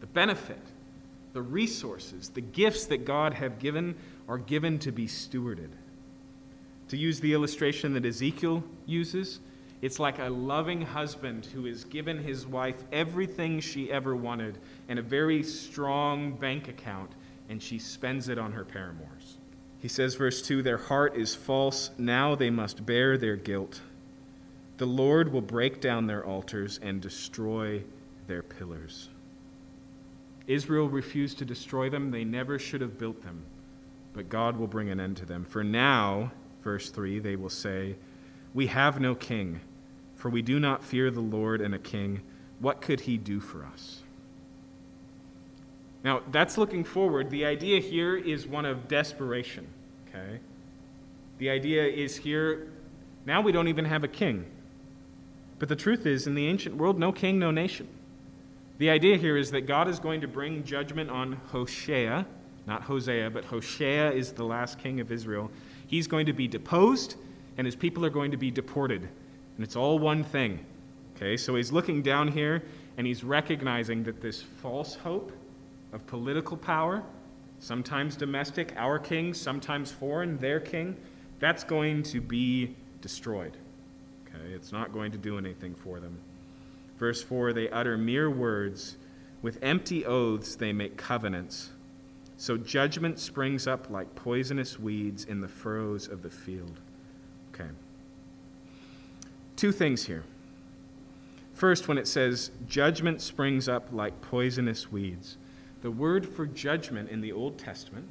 the benefit, the resources, the gifts that God have given are given to be stewarded. To use the illustration that Ezekiel uses, it's like a loving husband who has given his wife everything she ever wanted and a very strong bank account, and she spends it on her paramours. He says, verse 2 Their heart is false, now they must bear their guilt. The Lord will break down their altars and destroy their pillars. Israel refused to destroy them, they never should have built them, but God will bring an end to them. For now, verse 3, they will say, We have no king, for we do not fear the Lord and a king. What could he do for us? Now, that's looking forward. The idea here is one of desperation, okay? The idea is here, now we don't even have a king. But the truth is, in the ancient world, no king, no nation. The idea here is that God is going to bring judgment on Hoshea, not Hosea, but Hoshea is the last king of Israel. He's going to be deposed, and his people are going to be deported. And it's all one thing. Okay, so he's looking down here, and he's recognizing that this false hope of political power, sometimes domestic, our king, sometimes foreign, their king, that's going to be destroyed. Okay, it's not going to do anything for them. Verse 4 They utter mere words, with empty oaths they make covenants. So judgment springs up like poisonous weeds in the furrows of the field. Okay. Two things here. First, when it says judgment springs up like poisonous weeds, the word for judgment in the Old Testament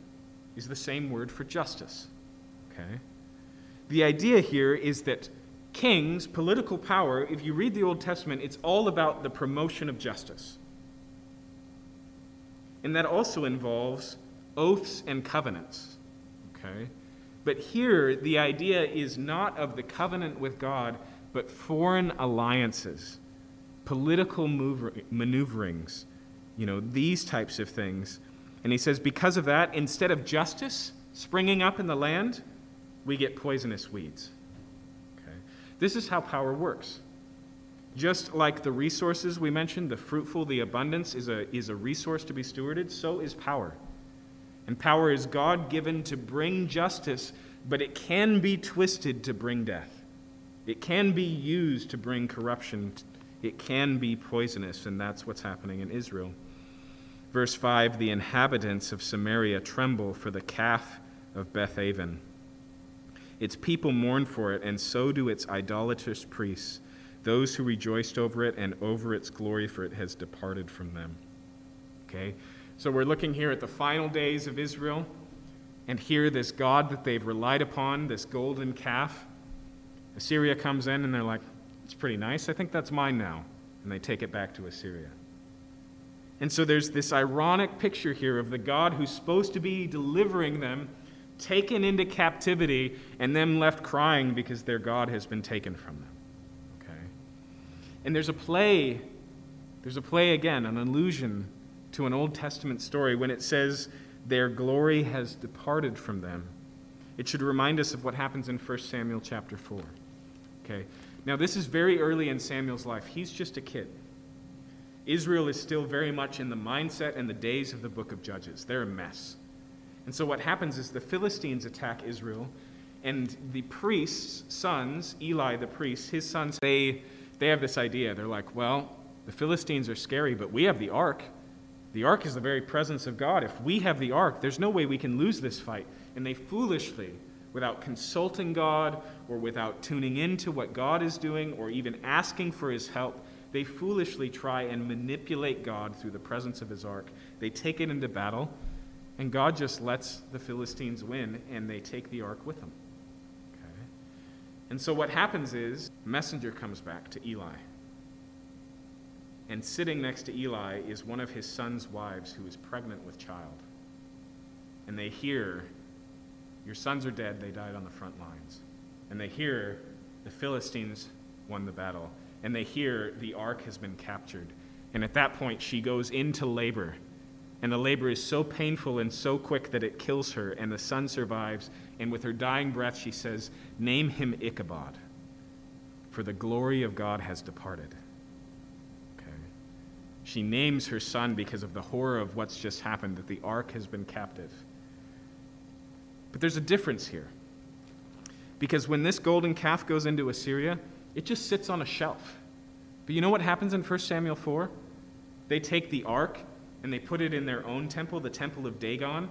is the same word for justice. Okay? The idea here is that kings, political power, if you read the Old Testament, it's all about the promotion of justice. And that also involves oaths and covenants. Okay? But here, the idea is not of the covenant with God, but foreign alliances, political maneuverings, you know, these types of things. And he says, because of that, instead of justice springing up in the land, we get poisonous weeds. Okay? This is how power works. Just like the resources we mentioned, the fruitful, the abundance is a, is a resource to be stewarded, so is power. And power is God given to bring justice, but it can be twisted to bring death. It can be used to bring corruption. It can be poisonous, and that's what's happening in Israel. Verse 5 The inhabitants of Samaria tremble for the calf of Bethaven. Its people mourn for it, and so do its idolatrous priests, those who rejoiced over it and over its glory, for it has departed from them. Okay? So we're looking here at the final days of Israel, and here this God that they've relied upon, this golden calf. Assyria comes in, and they're like, it's pretty nice. I think that's mine now. And they take it back to Assyria. And so there's this ironic picture here of the God who's supposed to be delivering them, taken into captivity, and them left crying because their God has been taken from them. And there's a play, there's a play again, an allusion to an Old Testament story when it says, Their glory has departed from them. It should remind us of what happens in 1 Samuel chapter 4. Okay? Now, this is very early in Samuel's life. He's just a kid. Israel is still very much in the mindset and the days of the book of Judges. They're a mess. And so, what happens is the Philistines attack Israel, and the priest's sons, Eli the priest, his sons, they, they have this idea. They're like, well, the Philistines are scary, but we have the ark. The ark is the very presence of God. If we have the ark, there's no way we can lose this fight. And they foolishly, without consulting God or without tuning into what God is doing or even asking for his help, they foolishly try and manipulate God through the presence of his ark. They take it into battle, and God just lets the Philistines win, and they take the ark with them. And so what happens is, messenger comes back to Eli. And sitting next to Eli is one of his son's wives who is pregnant with child. And they hear, Your sons are dead, they died on the front lines. And they hear, The Philistines won the battle. And they hear, The ark has been captured. And at that point, she goes into labor. and the labor is so painful and so quick that it kills her, and the son survives. And with her dying breath, she says, Name him Ichabod, for the glory of God has departed. Okay. She names her son because of the horror of what's just happened, that the ark has been captive. But there's a difference here. Because when this golden calf goes into Assyria, it just sits on a shelf. But you know what happens in 1 Samuel 4? They take the ark and they put it in their own temple, the temple of Dagon.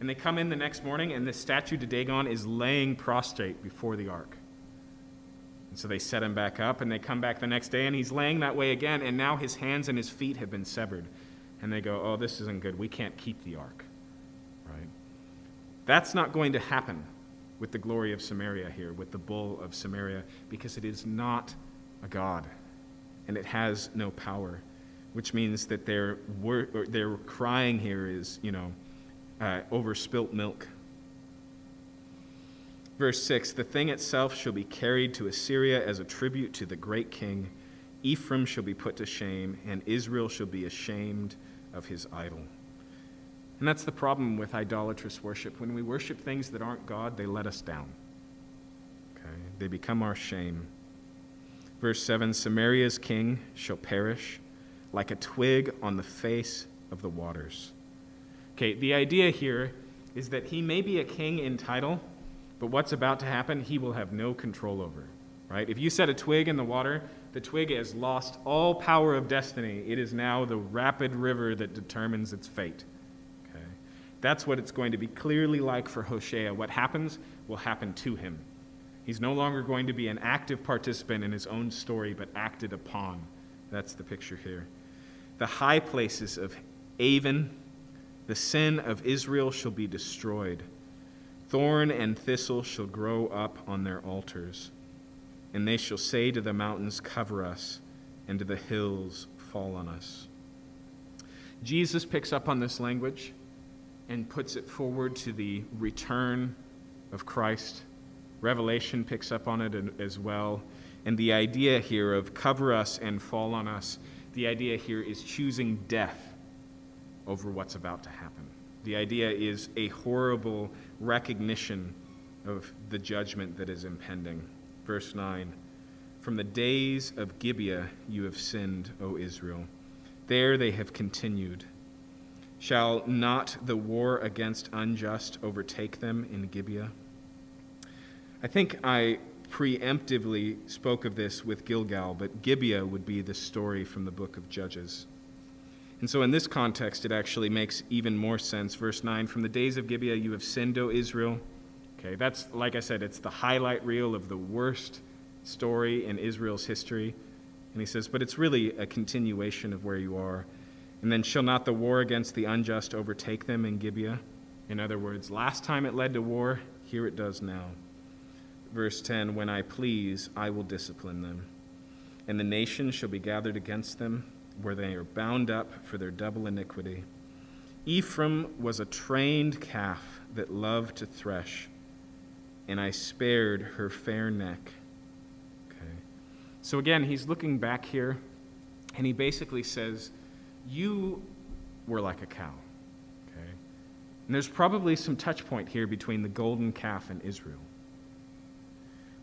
And they come in the next morning, and the statue to Dagon is laying prostrate before the ark. And so they set him back up, and they come back the next day, and he's laying that way again, and now his hands and his feet have been severed. And they go, Oh, this isn't good. We can't keep the ark. Right? That's not going to happen with the glory of Samaria here, with the bull of Samaria, because it is not a God, and it has no power which means that their, wor- their crying here is, you know, uh, over spilt milk. Verse 6 The thing itself shall be carried to Assyria as a tribute to the great king. Ephraim shall be put to shame, and Israel shall be ashamed of his idol. And that's the problem with idolatrous worship. When we worship things that aren't God, they let us down. Okay? They become our shame. Verse 7 Samaria's king shall perish like a twig on the face of the waters. Okay, the idea here is that he may be a king in title, but what's about to happen, he will have no control over. Right? If you set a twig in the water, the twig has lost all power of destiny. It is now the rapid river that determines its fate. Okay? That's what it's going to be clearly like for Hosea. What happens will happen to him. He's no longer going to be an active participant in his own story, but acted upon. That's the picture here the high places of Aven, the sin of Israel shall be destroyed. Thorn and thistle shall grow up on their altars. And they shall say to the mountains, Cover us, and to the hills, Fall on us. Jesus picks up on this language and puts it forward to the return of Christ. Revelation picks up on it as well. And the idea here of cover us and fall on us the idea here is choosing death over what's about to happen. The idea is a horrible recognition of the judgment that is impending. Verse 9 From the days of Gibeah you have sinned, O Israel. There they have continued. Shall not the war against unjust overtake them in Gibeah? I think I preemptively spoke of this with Gilgal, but Gibeah would be the story from the book of Judges. And so, in this context, it actually makes even more sense. Verse 9 From the days of Gibeah, you have sinned, O Israel. Okay, that's, like I said, it's the highlight reel of the worst story in Israel's history. And he says, But it's really a continuation of where you are. And then, shall not the war against the unjust overtake them in Gibeah? In other words, last time it led to war, here it does now verse 10 When I please, I will discipline them, and the nations shall be gathered against them, where they are bound up for their double iniquity. Ephraim was a trained calf that loved to thresh, and I spared her fair neck. Okay. So again, he's looking back here, and he basically says, You were like a cow. Okay. And there's probably some touch point here between the golden calf and Israel.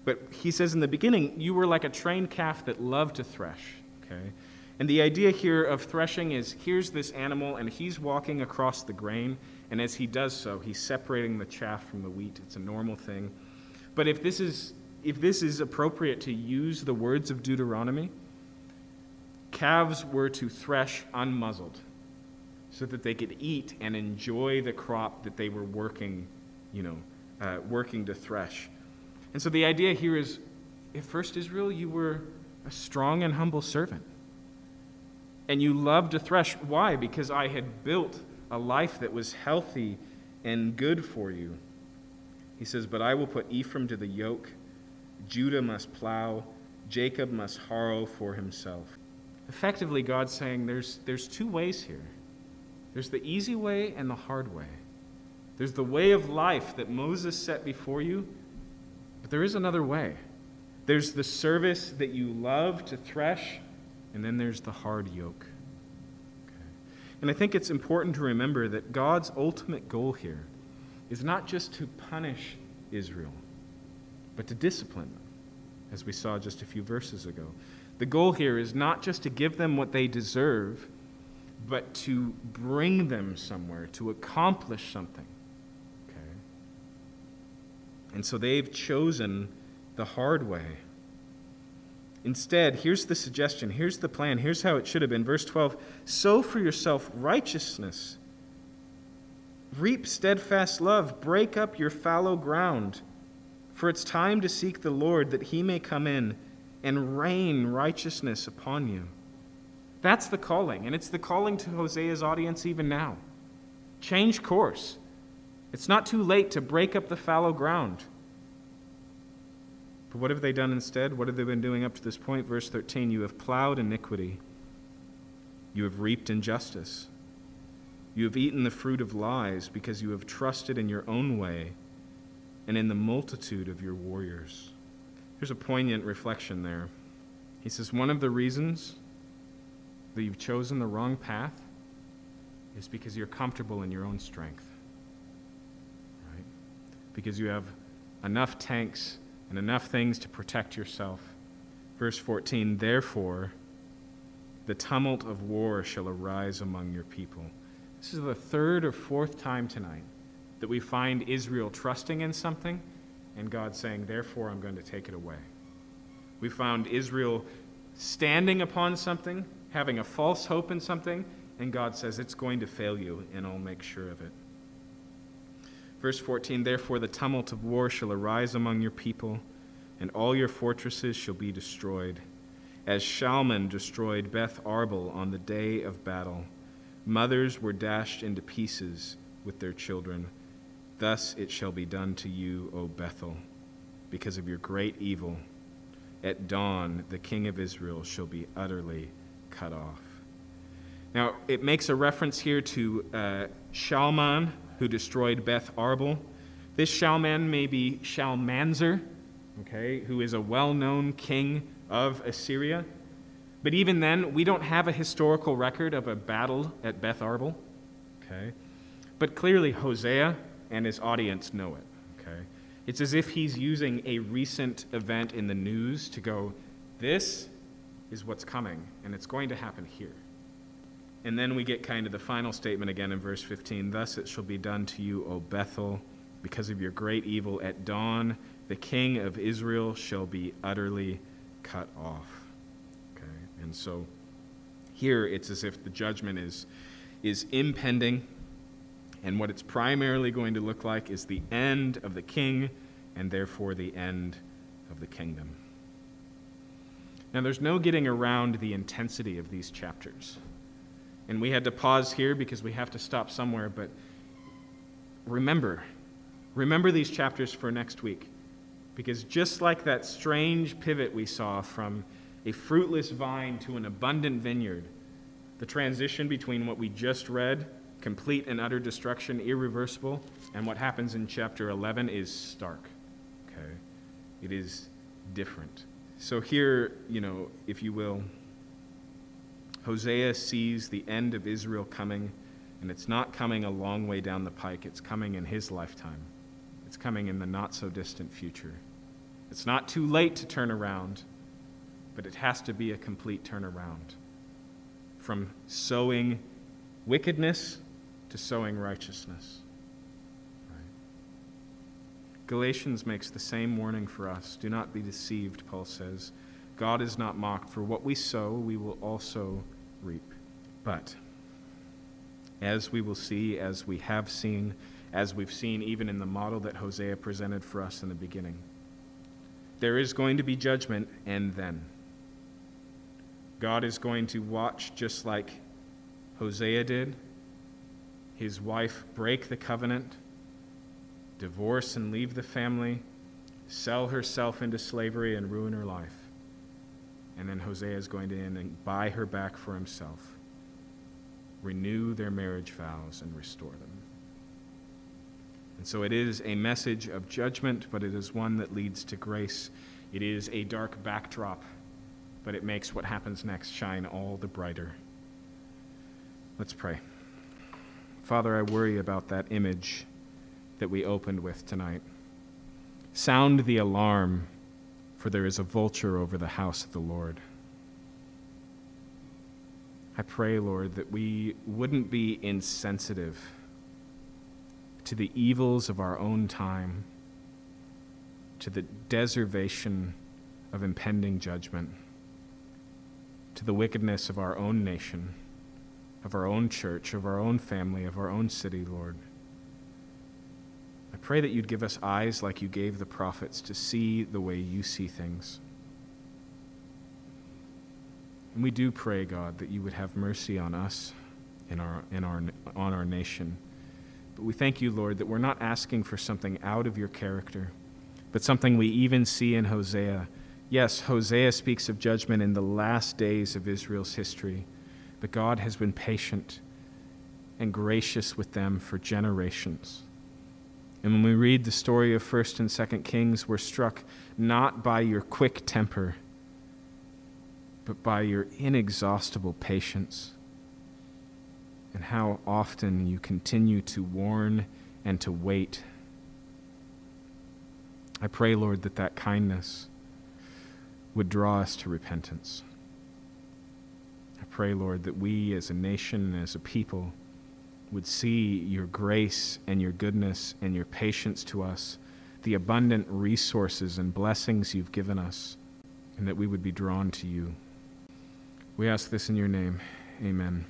But he says in the beginning, you were like a trained calf that loved to thresh. Okay? And the idea here of threshing is here's this animal, and he's walking across the grain, and as he does so, he's separating the chaff from the wheat. It's a normal thing. But if this is, if this is appropriate to use the words of Deuteronomy, calves were to thresh unmuzzled so that they could eat and enjoy the crop that they were working, you know, uh, working to thresh. And so the idea here is if first Israel, you were a strong and humble servant. And you loved to thresh. Why? Because I had built a life that was healthy and good for you. He says, But I will put Ephraim to the yoke, Judah must plow, Jacob must harrow for himself. Effectively, God's saying there's, there's two ways here there's the easy way and the hard way. There's the way of life that Moses set before you, but there is another way. There's the service that you love to thresh, and then there's the hard yoke. Okay. And I think it's important to remember that God's ultimate goal here is not just to punish Israel, but to discipline them, as we saw just a few verses ago. The goal here is not just to give them what they deserve, but to bring them somewhere, to accomplish something. Okay? And so they've chosen the hard way. Instead, here's the suggestion, here's the plan, here's how it should have been. Verse 12 Sow for yourself righteousness, reap steadfast love, break up your fallow ground. For it's time to seek the Lord that he may come in and rain righteousness upon you. That's the calling, and it's the calling to Hosea's audience even now. Change course. It's not too late to break up the fallow ground. But what have they done instead? What have they been doing up to this point? Verse 13 You have plowed iniquity, you have reaped injustice. You have eaten the fruit of lies because you have trusted in your own way and in the multitude of your warriors. Here's a poignant reflection there. He says, One of the reasons that you've chosen the wrong path is because you're comfortable in your own strength. Right? Because you have enough tanks and enough things to protect yourself. Verse 14 Therefore, the tumult of war shall arise among your people. This is the third or fourth time tonight that we find Israel trusting in something and God saying, Therefore, I'm going to take it away. We found Israel standing upon something, having a false hope in something, and God says, It's going to fail you, and I'll make sure of it. Verse 14 Therefore the tumult of war shall arise among your people, and all your fortresses shall be destroyed. As Shalman destroyed Beth Arbel on the day of battle, mothers were dashed into pieces with their children. Thus it shall be done to you, O Bethel, because of your great evil. At dawn, the king of Israel shall be utterly cut off. Now, it makes a reference here to uh, Shalman, who destroyed Beth Arbel. This Shalman may be Shalmaneser, okay, who is a well known king of Assyria. But even then, we don't have a historical record of a battle at Beth Arbel. Okay? But clearly, Hosea and his audience know it. Okay? It's as if he's using a recent event in the news to go, this is what's coming, and it's going to happen here. And then we get kind of the final statement again in verse 15 Thus it shall be done to you, O Bethel, because of your great evil. At dawn, the king of Israel shall be utterly cut off. Okay? And so here it's as if the judgment is, is impending, and what it's primarily going to look like is the end of the king, and therefore the end of the kingdom. Now, there's no getting around the intensity of these chapters. And we had to pause here because we have to stop somewhere, but remember, remember these chapters for next week. Because just like that strange pivot we saw from a fruitless vine to an abundant vineyard, the transition between what we just read, complete and utter destruction, irreversible, and what happens in chapter 11 is stark. Okay? It is different. So, here, you know, if you will, Hosea sees the end of Israel coming, and it's not coming a long way down the pike, it's coming in his lifetime. It's coming in the not so distant future. It's not too late to turn around, but it has to be a complete turnaround from sowing wickedness to sowing righteousness. Galatians makes the same warning for us. Do not be deceived, Paul says. God is not mocked, for what we sow, we will also reap. But, as we will see, as we have seen, as we've seen even in the model that Hosea presented for us in the beginning, there is going to be judgment, and then God is going to watch just like Hosea did, his wife break the covenant divorce and leave the family, sell herself into slavery and ruin her life. And then Hosea is going to end and buy her back for himself, renew their marriage vows, and restore them. And so it is a message of judgment, but it is one that leads to grace. It is a dark backdrop, but it makes what happens next shine all the brighter. Let's pray. Father, I worry about that image that we opened with tonight. Sound the alarm, for there is a vulture over the house of the Lord. I pray, Lord, that we wouldn't be insensitive to the evils of our own time, to the deservation of impending judgment, to the wickedness of our own nation, of our own church, of our own family, of our own city, Lord. I pray that you'd give us eyes like you gave the prophets to see the way you see things. And we do pray, God, that you would have mercy on us and our, in our, on our nation. But we thank you, Lord, that we're not asking for something out of your character, but something we even see in Hosea. Yes, Hosea speaks of judgment in the last days of Israel's history, but God has been patient and gracious with them for generations. And when we read the story of 1st and 2nd Kings, we're struck not by your quick temper, but by your inexhaustible patience and how often you continue to warn and to wait. I pray, Lord, that that kindness would draw us to repentance. I pray, Lord, that we as a nation and as a people would see your grace and your goodness and your patience to us, the abundant resources and blessings you've given us, and that we would be drawn to you. We ask this in your name. Amen.